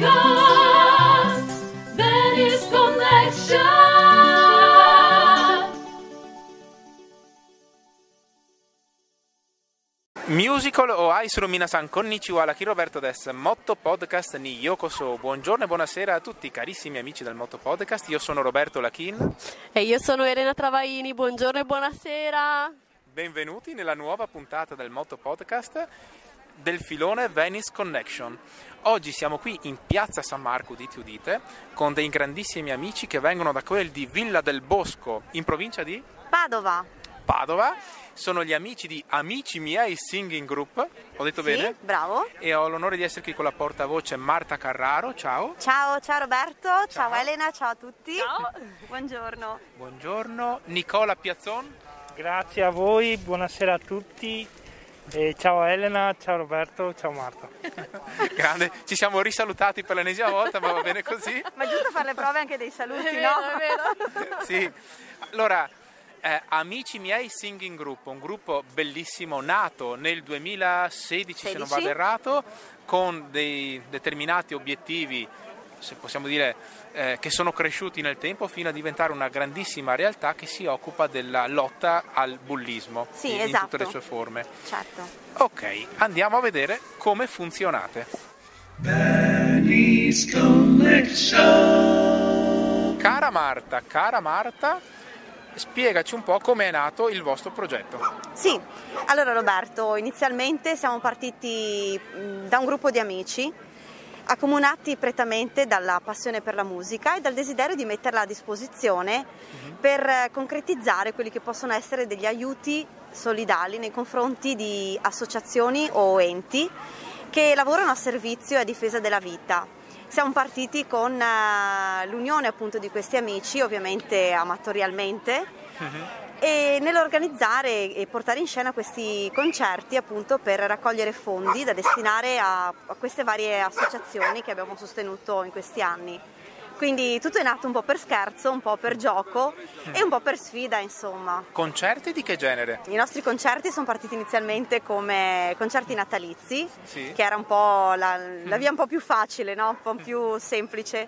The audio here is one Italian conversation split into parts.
Podcast, Venice Connection. Musical o Aisuru Minasan Konnichiwa, la Roberto des Motto Podcast ni Yokoso. Buongiorno e buonasera a tutti carissimi amici del Motto Podcast. Io sono Roberto Lachin. E io sono Elena Travaini, buongiorno e buonasera. Benvenuti nella nuova puntata del Motto Podcast del filone Venice Connection. Oggi siamo qui in piazza San Marco, udite udite, con dei grandissimi amici che vengono da quel di Villa del Bosco, in provincia di Padova. Padova. Sono gli amici di Amici miei Singing Group, ho detto Sì, bene? bravo. E ho l'onore di essere qui con la portavoce Marta Carraro, ciao. Ciao, ciao Roberto, ciao, Ciao. Elena, ciao a tutti. Ciao. Buongiorno. Buongiorno. Nicola Piazzon. Grazie a voi, buonasera a tutti. E ciao Elena, ciao Roberto, ciao Marta. Grande, ci siamo risalutati per l'ennesima volta, ma va bene così. Ma è giusto fare le prove anche dei saluti, È no? vero, è vero. Sì. Allora, eh, Amici miei Singing Group, un gruppo bellissimo nato nel 2016, se non 16. vado errato, con dei determinati obiettivi, se possiamo dire, eh, che sono cresciuti nel tempo fino a diventare una grandissima realtà che si occupa della lotta al bullismo Sì, in, in esatto. tutte le sue forme. Certo. Ok, andiamo a vedere come funzionate. Cara Marta, cara Marta, spiegaci un po' come è nato il vostro progetto. Sì, allora Roberto, inizialmente siamo partiti mh, da un gruppo di amici accomunati prettamente dalla passione per la musica e dal desiderio di metterla a disposizione per eh, concretizzare quelli che possono essere degli aiuti solidali nei confronti di associazioni o enti che lavorano a servizio e a difesa della vita. Siamo partiti con eh, l'unione appunto di questi amici, ovviamente amatorialmente, e nell'organizzare e portare in scena questi concerti appunto per raccogliere fondi da destinare a, a queste varie associazioni che abbiamo sostenuto in questi anni. Quindi tutto è nato un po' per scherzo, un po' per gioco e un po' per sfida, insomma. Concerti di che genere? I nostri concerti sono partiti inizialmente come concerti natalizi, Sì. che era un po' la, la via un po' più facile, no? un po' più semplice.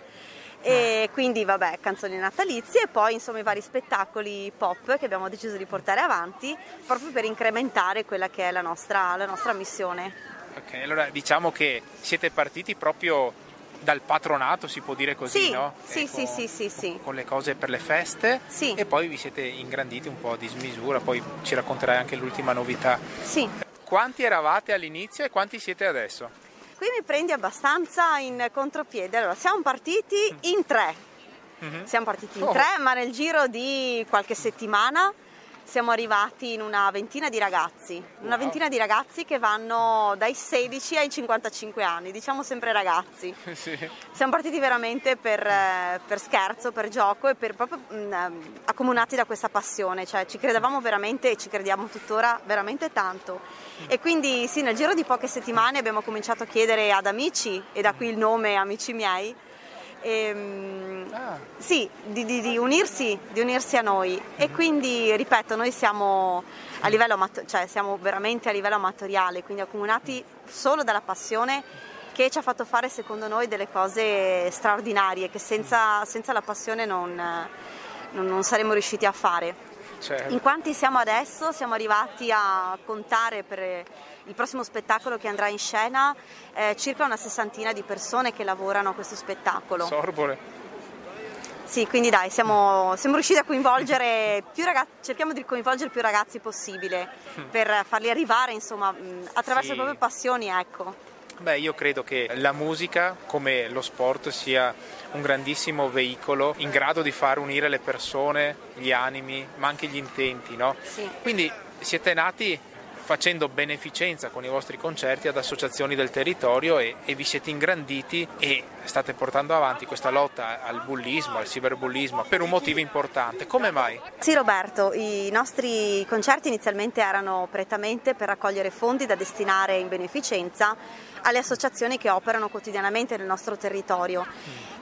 E quindi vabbè, canzoni natalizie e poi insomma i vari spettacoli pop che abbiamo deciso di portare avanti proprio per incrementare quella che è la nostra, la nostra missione. Ok, allora diciamo che siete partiti proprio dal patronato, si può dire così, Sì, no? sì, Ecco, sì, sì, sì, sì. Con le cose per le feste Sì. e poi vi siete ingranditi un po' di smisura, poi ci racconterai anche l'ultima novità. Sì, Quanti eravate all'inizio e quanti siete adesso? Qui mi prendi abbastanza in contropiede. Allora, siamo partiti in tre. Mhm. Siamo partiti in Oh. tre, ma nel giro di qualche settimana siamo arrivati in una ventina di ragazzi. Una Wow. ventina di ragazzi che vanno dai 16 ai 55 anni, diciamo sempre ragazzi. sì. Siamo partiti veramente per, eh, per scherzo, per gioco e per proprio mm, ehm, accomunati da questa passione, cioè ci credevamo veramente e ci crediamo tuttora veramente tanto. E quindi sì, nel giro di poche settimane abbiamo cominciato a chiedere ad amici, e da qui il nome Amici miei, ehm, Ah, sì, di, di- di unirsi, di unirsi a noi e quindi, ripeto, noi siamo, a livello amato- cioè siamo veramente a livello amatoriale, quindi accomunati solo dalla passione che ci ha fatto fare secondo noi delle cose straordinarie che senza, senza la passione non, non- non saremmo riusciti a fare. certo. In quanti siamo adesso? Siamo arrivati a contare per il prossimo spettacolo che andrà in scena eh, circa una sessantina di persone che lavorano a questo spettacolo. Sorbole. Sì, quindi dai, siamo, siamo riusciti a coinvolgere più ragazzi, cerchiamo di coinvolgere più ragazzi possibile per farli arrivare, insomma, attraverso Sì. le proprie passioni, ecco. Beh, io credo che la musica, come lo sport, sia un grandissimo veicolo in grado di far unire le persone, gli animi, ma anche gli intenti, no? Sì. Quindi siete nati facendo beneficenza con i vostri concerti ad associazioni del territorio e, e vi siete ingranditi e state portando avanti questa lotta al bullismo, al cyberbullismo per un motivo importante. Come mai? Sì Roberto, i nostri concerti inizialmente erano prettamente per raccogliere fondi da destinare in beneficenza alle associazioni che operano quotidianamente nel nostro territorio.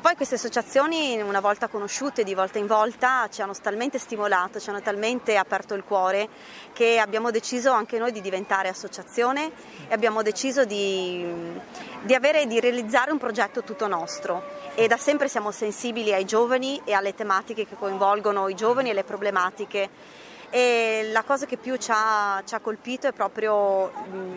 Poi queste associazioni, una volta conosciute di volta in volta, ci hanno talmente stimolato, ci hanno talmente aperto il cuore che abbiamo deciso anche noi di diventare associazione e abbiamo deciso di, di avere, di realizzare un progetto tutto nostro. E da sempre siamo sensibili ai giovani e alle tematiche che coinvolgono i giovani e le problematiche. E la cosa che più ci ha, ci ha colpito è proprio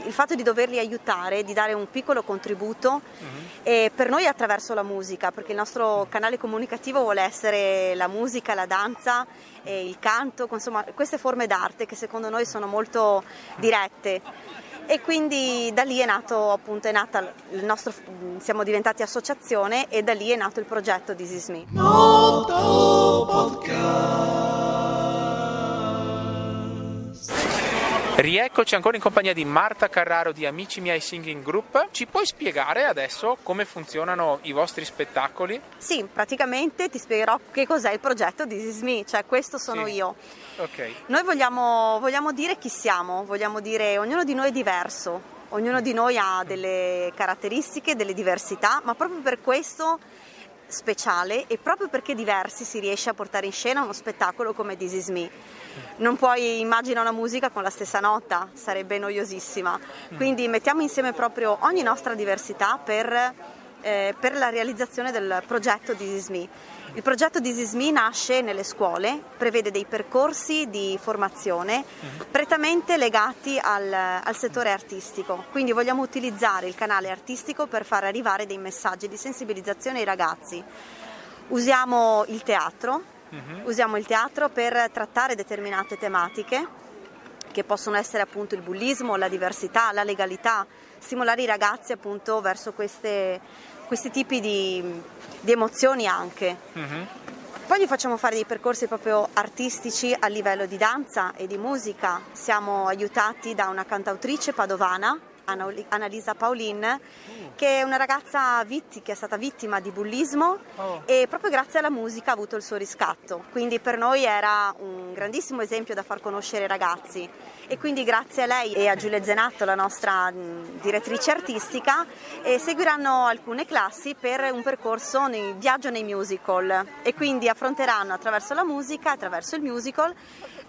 il fatto di doverli aiutare, di dare un piccolo contributo uh-huh. per noi attraverso la musica, perché il nostro canale comunicativo vuole essere la musica, la danza, il canto, insomma queste forme d'arte che secondo noi sono molto dirette e quindi da lì è nato appunto è nata il nostro siamo diventati associazione e da lì è nato il progetto This Is Me. Rieccoci ancora in compagnia di Marta Carraro di Amici Miei Singing Group. Ci puoi spiegare adesso come funzionano i vostri spettacoli? Sì, praticamente ti spiegherò che cos'è il progetto Is Me, cioè questo sono sì. io. Okay. Noi vogliamo, vogliamo dire chi siamo, vogliamo dire ognuno di noi è diverso, ognuno di noi ha delle caratteristiche, delle diversità, ma proprio per questo speciale e proprio perché diversi si riesce a portare in scena uno spettacolo come This Is Me. Non puoi immaginare una musica con la stessa nota, sarebbe noiosissima. Quindi mettiamo insieme proprio ogni nostra diversità per, eh, per la realizzazione del progetto This Is Me. Il progetto This Is Me nasce nelle scuole, prevede dei percorsi di formazione mhm. prettamente legati al, al, settore artistico, quindi vogliamo utilizzare il canale artistico per far arrivare dei messaggi di sensibilizzazione ai ragazzi. Usiamo il teatro, uh-huh. usiamo il teatro per trattare determinate tematiche che possono essere appunto il bullismo, la diversità, la legalità, stimolare i ragazzi appunto verso queste, questi tipi di, di emozioni anche. Uh-huh. Poi gli facciamo fare dei percorsi proprio artistici a livello di danza e di musica. Siamo aiutati da una cantautrice padovana Annalisa Paulin, che è una ragazza vitti, che è stata vittima di bullismo oh. e proprio grazie alla musica ha avuto il suo riscatto. Quindi per noi era un grandissimo esempio da far conoscere ai ragazzi e quindi grazie a lei e a Giulia Zenatto, la nostra direttrice artistica, seguiranno alcune classi per un percorso nei, viaggio nei musical e quindi affronteranno attraverso la musica, attraverso il musical,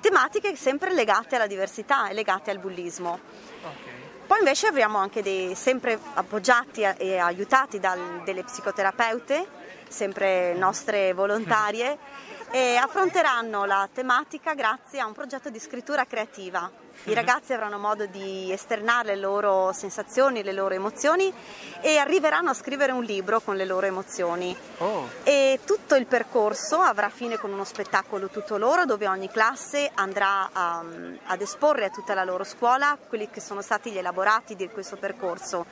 tematiche sempre legate alla diversità e legate al bullismo. Okay. Poi invece abbiamo anche dei, sempre appoggiati e aiutati da delle psicoterapeute, sempre nostre volontarie, e affronteranno la tematica grazie a un progetto di scrittura creativa i ragazzi avranno modo di esternare le loro sensazioni, le loro emozioni e arriveranno a scrivere un libro con le loro emozioni. Oh. E tutto il percorso avrà fine con uno spettacolo tutto loro dove ogni classe andrà a, ad esporre a tutta la loro scuola quelli che sono stati gli elaborati di questo percorso.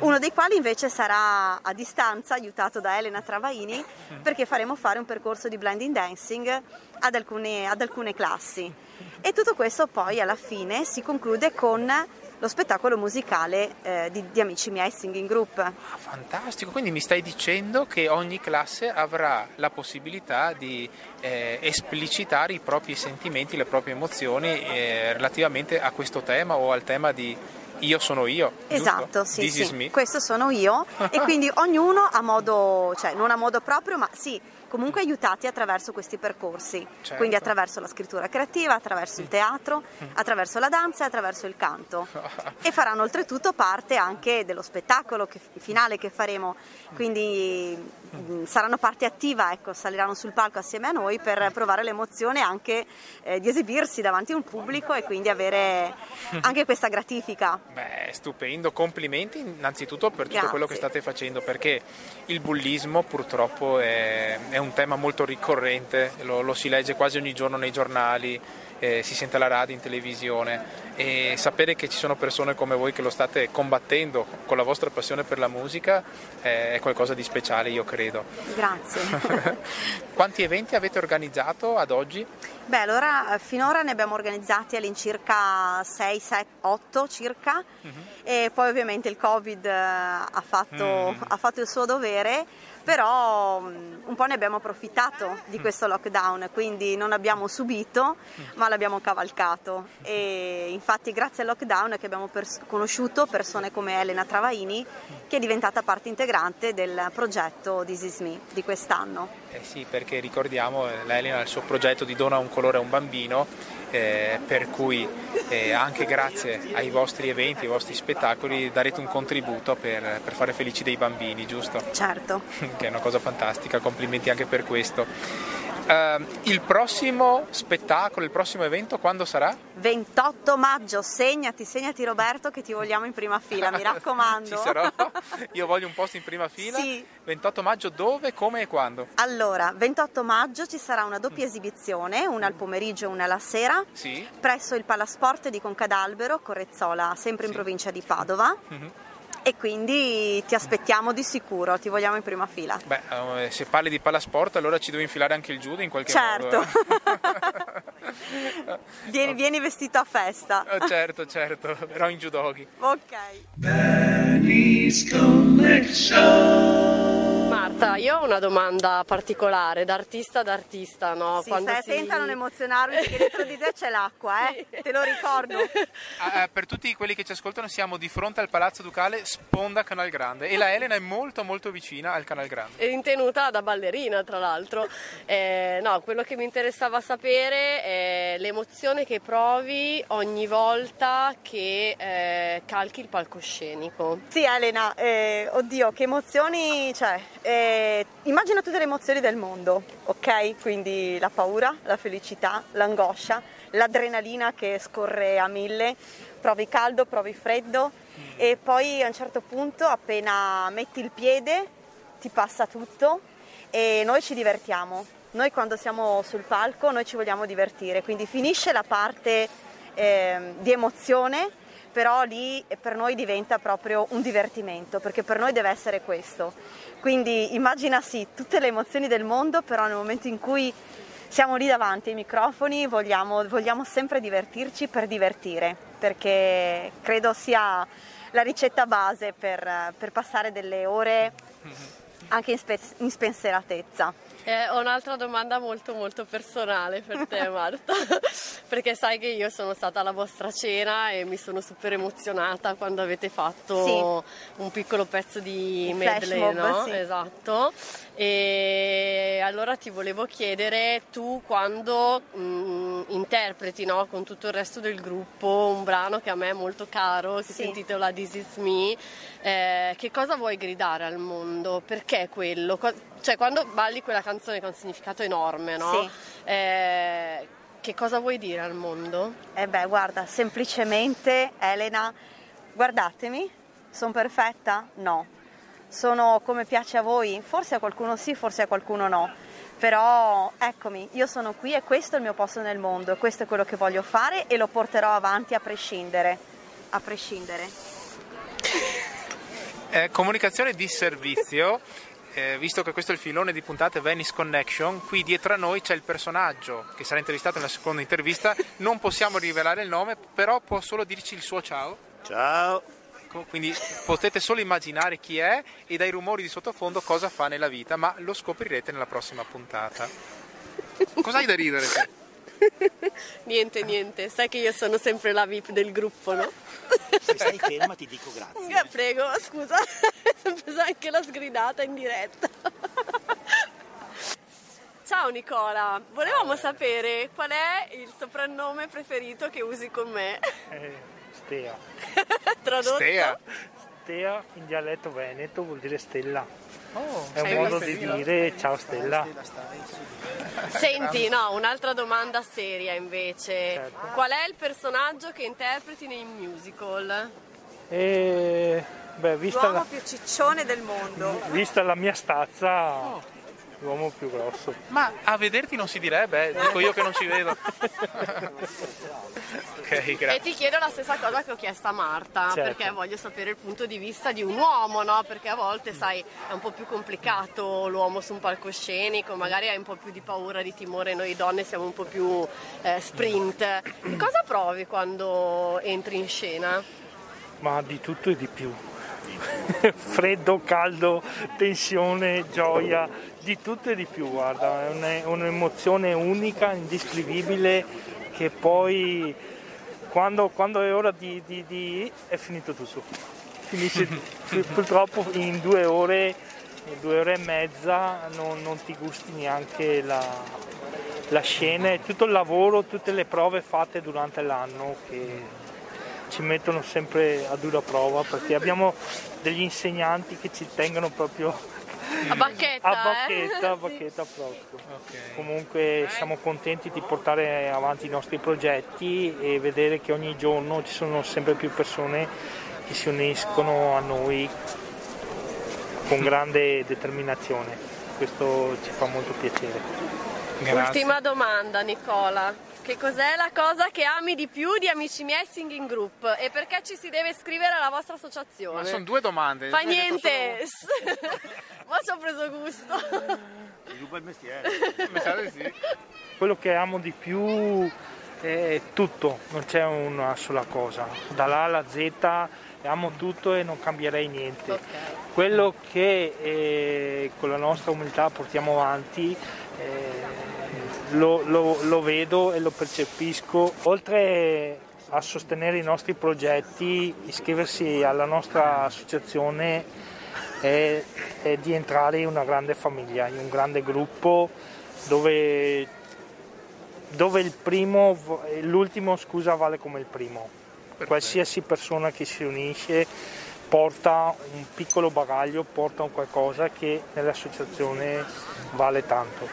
Uno dei quali invece sarà a distanza, aiutato da Elena Travaini, perché faremo fare un percorso di blending dancing ad alcune, ad alcune classi. E tutto questo poi alla fine si conclude con lo spettacolo musicale eh, di, di, Amici miei Singing Group. Ah, fantastico, quindi mi stai dicendo che ogni classe avrà la possibilità di eh, esplicitare i propri sentimenti, le proprie emozioni eh, relativamente a questo tema o al tema di io sono io. Esatto, sì, sì. questo sono io e quindi ognuno a modo, cioè non a modo proprio, ma sì, comunque aiutati attraverso questi percorsi, certo. quindi attraverso la scrittura creativa, attraverso il teatro, attraverso la danza e attraverso il canto. e faranno oltretutto parte anche dello spettacolo che, finale che faremo, quindi mh, mm, saranno parte attiva, ecco, saliranno sul palco assieme a noi per provare l'emozione anche eh, di esibirsi davanti a un pubblico e quindi avere anche questa gratifica. Beh, stupendo, complimenti innanzitutto per tutto Grazie. quello che state facendo perché il bullismo purtroppo è, è un tema molto ricorrente, lo, lo si legge quasi ogni giorno nei giornali, eh, si sente alla radio, in televisione e sapere che ci sono persone come voi che lo state combattendo con la vostra passione per la musica eh, è qualcosa di speciale, io credo. Grazie. Quanti eventi avete organizzato ad oggi? Beh, allora finora ne abbiamo organizzati all'incirca 6, 7, 8 circa uh-huh. e poi ovviamente il Covid ha fatto, mm. ha fatto il suo dovere però mh, un po' ne abbiamo approfittato di questo lockdown, quindi non abbiamo subito, ma l'abbiamo cavalcato. E infatti grazie al lockdown che abbiamo pers- conosciuto persone come Elena Travaini che è diventata parte integrante del progetto This Is Me di quest'anno. Eh sì, perché ricordiamo, la Elena ha il suo progetto di dona un colore a un bambino, eh, per cui eh, anche grazie ai vostri eventi, ai vostri spettacoli darete un contributo per, per fare felici dei bambini, giusto? Certo. che è una cosa fantastica, complimenti anche per questo. Eh, il prossimo spettacolo, il prossimo evento quando sarà? 28 maggio, segnati, segnati Roberto che ti vogliamo in prima fila, mi raccomando. Ci sarò, io voglio un posto in prima fila. Sì. 28 maggio dove, come e quando? Allora, 28 maggio ci sarà una doppia esibizione, una al pomeriggio e una alla sera, Sì. presso il Palasport di Concadalbero, Correzzola, sempre in Sì. provincia di Padova. Mhm. E quindi ti aspettiamo di sicuro, ti vogliamo in prima fila. Beh, eh, se parli di palasport allora ci devo infilare anche il judo in qualche Certo. modo. eh. vieni, vieni vestito a festa. Eh, certo, certo, però in judogi. Ok. Marta, io ho una domanda particolare, da artista ad artista, no? Sì, Quando stai si- attenta a non emozionarmi perché dentro di te c'è l'acqua, eh? Te lo ricordo. Ah, eh, per tutti quelli che ci ascoltano siamo di fronte al Palazzo Ducale sponda Canal Grande e la Elena è molto molto vicina al Canal Grande. E intenuta da ballerina, tra l'altro. Eh, no, quello che mi interessava sapere è l'emozione che provi ogni volta che eh, calchi il palcoscenico. Sì, Elena, eh, oddio, che emozioni, cioè, eh, immagina tutte le emozioni del mondo, ok? Quindi la paura, la felicità, l'angoscia, l'adrenalina che scorre a mille, provi caldo, provi freddo e poi a un certo punto appena metti il piede ti passa tutto e noi ci divertiamo. Noi quando siamo sul palco noi ci vogliamo divertire, quindi finisce la parte ehm, di emozione, però lì per noi diventa proprio un divertimento, perché per noi deve essere questo. Quindi immagina sì, tutte le emozioni del mondo, però nel momento in cui siamo lì davanti ai microfoni vogliamo, vogliamo sempre divertirci per divertire, perché credo sia la ricetta base per, per passare delle ore anche in, spe- in spensieratezza. Eh, ho un'altra domanda molto molto personale per te Marta, perché sai che io sono stata alla vostra cena e mi sono super emozionata quando avete fatto un piccolo pezzo di Un medley, mob, no? sì. Esatto. E allora ti volevo chiedere tu quando mm, interpreti no, con tutto il resto del gruppo un brano che a me è molto caro, che Sì. si intitola This Is Me, eh, che cosa vuoi gridare al mondo? Perché quello? Co- cioè quando balli quella canzone che ha un significato enorme, no? Sì. Eh, che cosa vuoi dire al mondo? E beh, guarda, semplicemente Elena, guardatemi, sono perfetta? No. Sono come piace a voi? Forse a qualcuno sì, forse a qualcuno no. Però eccomi, io sono qui e questo è il mio posto nel mondo, e questo è quello che voglio fare e lo porterò avanti a prescindere. A prescindere. Eh, comunicazione di servizio, eh, visto che questo è il filone di puntate Venice Connection, qui dietro a noi c'è il personaggio che sarà intervistato nella seconda intervista, non possiamo rivelare il nome, però può solo dirci il suo ciao. Ciao, Quindi potete solo immaginare chi è e dai rumori di sottofondo cosa fa nella vita, ma lo scoprirete nella prossima puntata. Cos'hai da ridere? Te? Niente, niente, sai che io sono sempre la VIP del gruppo, no? se stai ferma ti dico grazie. Eh, Prego, scusa, ho preso anche la sgridata in diretta. Ciao Nicola, volevamo sapere qual è il soprannome preferito che usi con me. Eh, Stea. Tradotto? Stea. Stea in dialetto veneto vuol dire stella. Oh, È un modo di dire ciao stella. Senti, no, un'altra domanda seria invece. Certo. Qual è il personaggio che interpreti nei musical? E beh, vista L'uomo la, più ciccione del mondo. vista la mia stazza, l'uomo più grosso. Ma a vederti non si direbbe, eh, dico io che non ci vedo. ok, E ti chiedo la stessa cosa che ho chiesto a Marta, Certo. perché voglio sapere il punto di vista di un uomo, no? Perché a volte, sai, è un po' più complicato l'uomo su un palcoscenico, magari hai un po' più di paura, di timore, noi donne siamo un po' più eh, sprint. Che cosa provi quando entri in scena? Ma di tutto e di più. freddo, caldo, tensione, gioia, di tutto e di più, guarda, è un'emozione unica, indescrivibile che poi quando, quando è ora di, di, di, è finito tutto. Finisce purtroppo in due ore, in due ore e mezza non, non ti gusti neanche la, la scena e tutto il lavoro, tutte le prove fatte durante l'anno che ci mettono sempre a dura prova perché abbiamo degli insegnanti che ci tengono proprio a bacchetta, a bacchetta, eh? a bacchetta proprio. Ok. Comunque siamo contenti di portare avanti i nostri progetti e vedere che ogni giorno ci sono sempre più persone che si uniscono a noi con grande determinazione. Questo ci fa molto piacere. Grazie. Ultima domanda Nicola. Che cos'è la cosa che ami di più di Amici miei Singing Group e perché ci si deve iscrivere alla vostra associazione? Ma sono due domande. Fa niente, ma ci ho preso gusto. Sviluppa il mestiere. di sì. Quello che amo di più è tutto, non c'è una sola cosa. Dall'A alla Z amo tutto e non cambierei niente. Ok. Quello che eh, con la nostra umiltà portiamo avanti eh, lo, lo- lo vedo e lo percepisco. Oltre a sostenere i nostri progetti, iscriversi alla nostra associazione è, è di entrare in una grande famiglia, in un grande gruppo dove, dove il primo, l'ultimo scusa vale come il primo. Qualsiasi persona che si unisce porta un piccolo bagaglio, porta un qualcosa che nell'associazione vale tanto.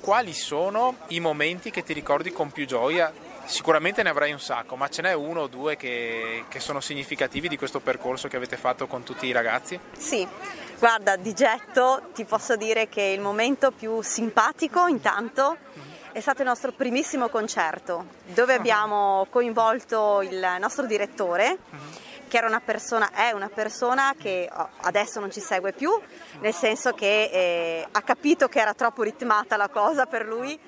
Quali sono i momenti che ti ricordi con più gioia? Sicuramente ne avrai un sacco, ma ce n'è uno o due che, che sono significativi di questo percorso che avete fatto con tutti i ragazzi? Sì, guarda, di getto ti posso dire che il momento più simpatico intanto è stato il nostro primissimo concerto, dove abbiamo coinvolto il nostro direttore, che era una persona, è una persona che adesso non ci segue più, nel senso che eh, ha capito che era troppo ritmata la cosa per lui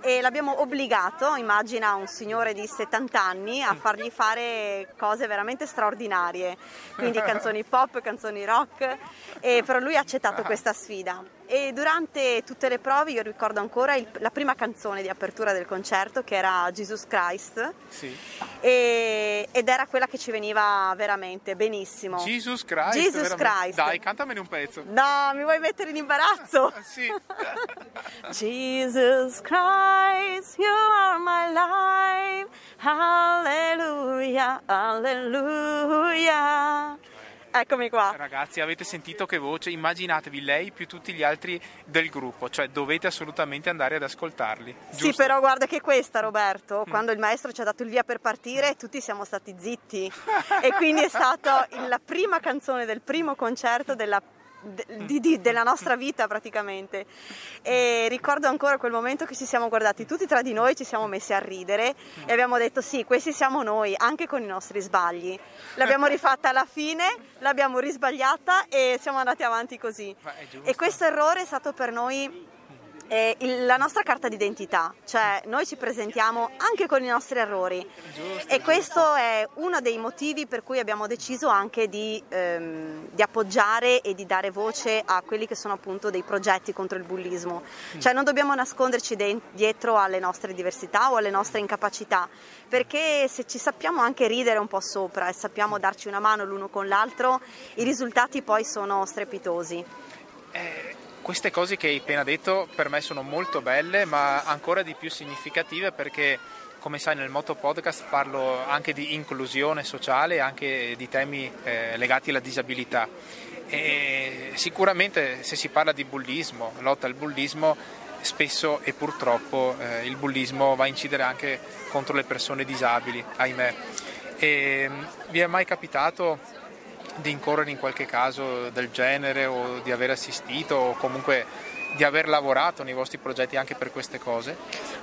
e l'abbiamo obbligato, immagina un signore di 70 anni, a fargli fare cose veramente straordinarie, quindi canzoni pop, canzoni rock, e però lui ha accettato questa sfida. E durante tutte le prove io ricordo ancora il- la prima canzone di apertura del concerto che era Jesus Christ Sì. e- ed era quella che ci veniva veramente benissimo. Jesus Christ. Jesus veramente. Christ. Dai, cantamene un pezzo. No, mi vuoi mettere in imbarazzo? Sì. Jesus Christ, you are my life. Alleluia, alleluia. Eccomi qua. Ragazzi, avete sentito che voce? Immaginatevi lei più tutti gli altri del gruppo, cioè dovete assolutamente andare ad ascoltarli. Sì, giusto? però guarda che questa, Roberto, quando il maestro ci ha dato il via per partire, tutti siamo stati zitti. e quindi è stata la prima canzone del primo concerto della, de- di- di- della nostra vita praticamente. E ricordo ancora quel momento che ci siamo guardati tutti tra di noi, ci siamo messi a ridere e abbiamo detto sì, questi siamo noi, anche con i nostri sbagli. L'abbiamo rifatta alla fine, l'abbiamo risbagliata e siamo andati avanti così. E questo errore è stato per noi eh, il- la nostra carta d'identità, cioè noi ci presentiamo anche con i nostri errori e questo è uno dei motivi per cui abbiamo deciso anche di, ehm, di appoggiare e di dare voce a quelli che sono appunto dei progetti contro il bullismo, cioè non dobbiamo nasconderci de- dietro alle nostre diversità o alle nostre incapacità, perché se ci sappiamo anche ridere un po' sopra e sappiamo darci una mano l'uno con l'altro, i risultati poi sono strepitosi. Queste cose che hai appena detto per me sono molto belle, ma ancora di più significative perché, come sai, nel Moto Podcast parlo anche di inclusione sociale e anche di temi eh, legati alla disabilità. E sicuramente se si parla di bullismo, lotta al bullismo, spesso e purtroppo eh, il bullismo va a incidere anche contro le persone disabili, ahimè. E, mm, vi è mai capitato di incorrere in qualche caso del genere o di aver assistito o comunque di aver lavorato nei vostri progetti anche per queste cose?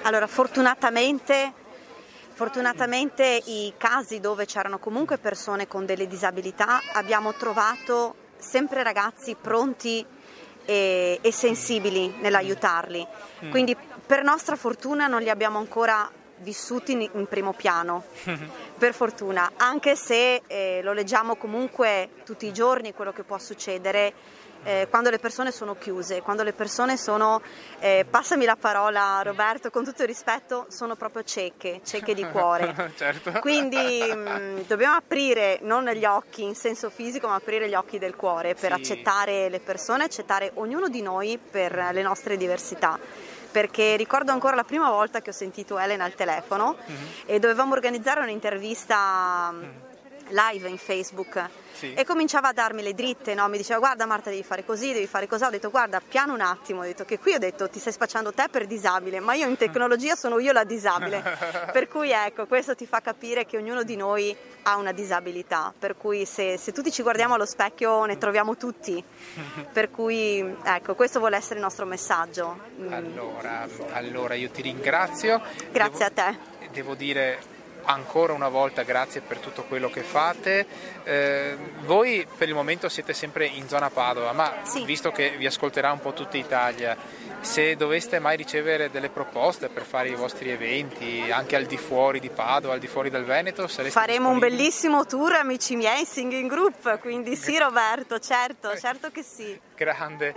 Allora, fortunatamente, fortunatamente i casi dove c'erano comunque persone con delle disabilità abbiamo trovato sempre ragazzi pronti e, e sensibili nell'aiutarli. Quindi per nostra fortuna non li abbiamo ancora vissuti in, in primo piano, per fortuna, anche se eh, lo leggiamo comunque tutti i giorni quello che può succedere eh, quando le persone sono chiuse, quando le persone sono, eh, passami la parola Roberto, con tutto il rispetto, sono proprio cieche, cieche di cuore. certo. Quindi mh, dobbiamo aprire non gli occhi in senso fisico, ma aprire gli occhi del cuore per Sì. accettare le persone, accettare ognuno di noi per le nostre diversità. Perché ricordo ancora la prima volta che ho sentito Elena al telefono Mhm. e dovevamo organizzare un'intervista mh, live in Facebook Sì. e cominciava a darmi le dritte, no? mi diceva guarda Marta devi fare così, devi fare così, ho detto guarda piano un attimo, ho detto che qui ho detto ti stai spacciando te per disabile, ma io in tecnologia sono io la disabile, per cui ecco questo ti fa capire che ognuno di noi ha una disabilità, per cui se, se tutti ci guardiamo allo specchio ne troviamo tutti, per cui ecco questo vuole essere il nostro messaggio. Mm, Allora, allora io ti ringrazio. Grazie Devo- a te. Devo dire ancora una volta grazie per tutto quello che fate. Eh, voi per il momento siete sempre in zona Padova, ma Sì. visto che vi ascolterà un po' tutta Italia, se doveste mai ricevere delle proposte per fare i vostri eventi anche al di fuori di Padova, al di fuori del Veneto, sareste Faremo un bellissimo tour amici miei singing group, quindi sì Roberto, certo, certo che sì. Grande.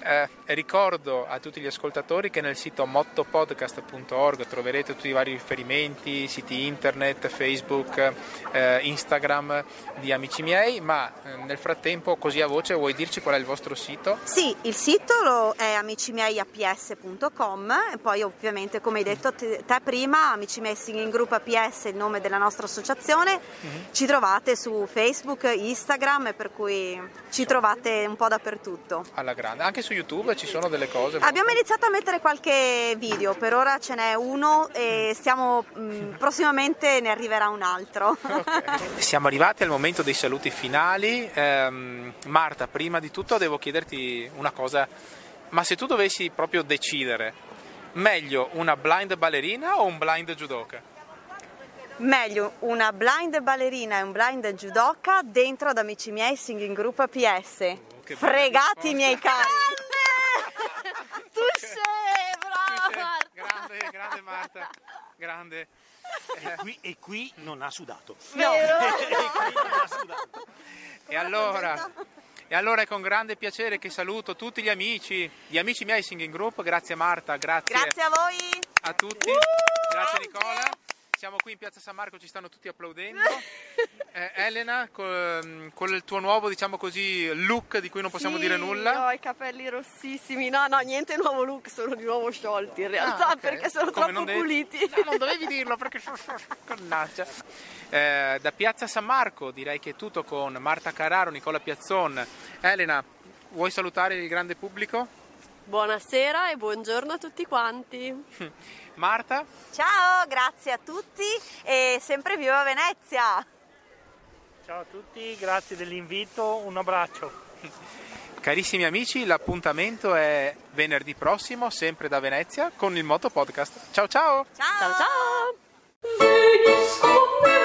Eh, ricordo a tutti gli ascoltatori che nel sito mottopodcast.org troverete tutti i vari riferimenti, siti internet, Facebook, eh, Instagram di amici miei, ma eh, nel frattempo così a voce vuoi dirci qual è il vostro sito? Sì, il sito è amicimieiaps.com e poi ovviamente come hai detto te, te prima, Amici miei Singing Group APS è il nome della nostra associazione, ci trovate su Facebook, Instagram e per cui ci trovate un po' dappertutto. Alla grande. Anche su YouTube ci sono delle cose. Abbiamo iniziato a mettere qualche video, per ora ce n'è uno e stiamo mh, prossimamente ne arriverà un altro. Siamo arrivati al momento dei saluti finali. Ehm, Marta, prima di tutto devo chiederti una cosa, ma se tu dovessi proprio decidere, meglio una blind ballerina o un blind judoka? Meglio una blind ballerina e un blind judoka dentro ad amici miei singing group APS. Che Fregati risposta. miei cari! Tu sei brava! Grande, grande Marta, grande. E qui, e qui non ha sudato. Vero? E qui non ha sudato. E allora, e allora è con grande piacere che saluto tutti gli amici, gli amici miei singing group, grazie Marta, grazie, Grazie a voi! a tutti, grazie Nicola. Siamo qui in piazza San Marco, ci stanno tutti applaudendo. Eh, Elena, col, con il tuo nuovo, diciamo così, look di cui non possiamo Sì, dire nulla. Ho i capelli rossissimi. No, no, niente nuovo look, sono di nuovo sciolti in realtà Ah, ok. perché sono Come troppo devi- puliti. No, non dovevi dirlo perché Mannaggia. Eh, da Piazza San Marco direi che è tutto con Marta Carraro, Nicola Piazzon. Elena, vuoi salutare il grande pubblico? Buonasera e buongiorno a tutti quanti. Marta. Ciao, grazie a tutti e sempre viva Venezia. Ciao a tutti, grazie dell'invito, un abbraccio. Carissimi amici, l'appuntamento è venerdì prossimo, sempre da Venezia, con il Moto Podcast. Ciao ciao! Ciao ciao! ciao.